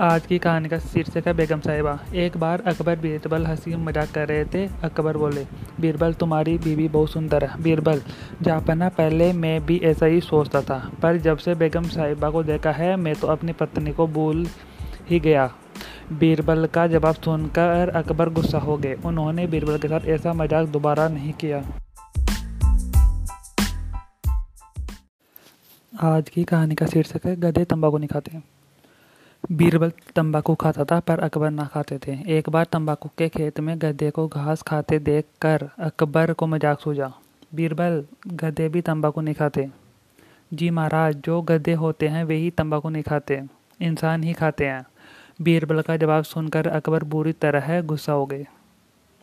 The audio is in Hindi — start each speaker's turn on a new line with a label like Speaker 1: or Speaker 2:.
Speaker 1: आज की कहानी का शीर्षक है बेगम साहिबा। एक बार अकबर बीरबल हँसी मज़ाक कर रहे थे, अकबर बोले, बीरबल, तुम्हारी बीवी बहुत सुंदर है। बीरबल, जापना पहले मैं भी ऐसा ही सोचता था, पर जब से बेगम साहिबा को देखा है, मैं तो अपनी पत्नी को भूल ही गया। बीरबल का जवाब सुनकर अकबर गुस्सा हो गए। उन्होंने बीरबल के साथ ऐसा मज़ाक दोबारा नहीं किया। आज की कहानी का शीर्षक है, गधे तंबाकू नहीं खाते। बीरबल तंबाकू खाता था, पर अकबर ना खाते थे। एक बार तंबाकू के खेत में गधे को घास खाते देख कर अकबर को मज़ाक सूझा। बीरबल, गधे भी तंबाकू नहीं खाते। जी महाराज, जो गधे होते हैं, वे ही तंबाकू नहीं खाते। इंसान ही खाते हैं। बीरबल का जवाब सुनकर अकबर बुरी तरह गुस्सा हो गए।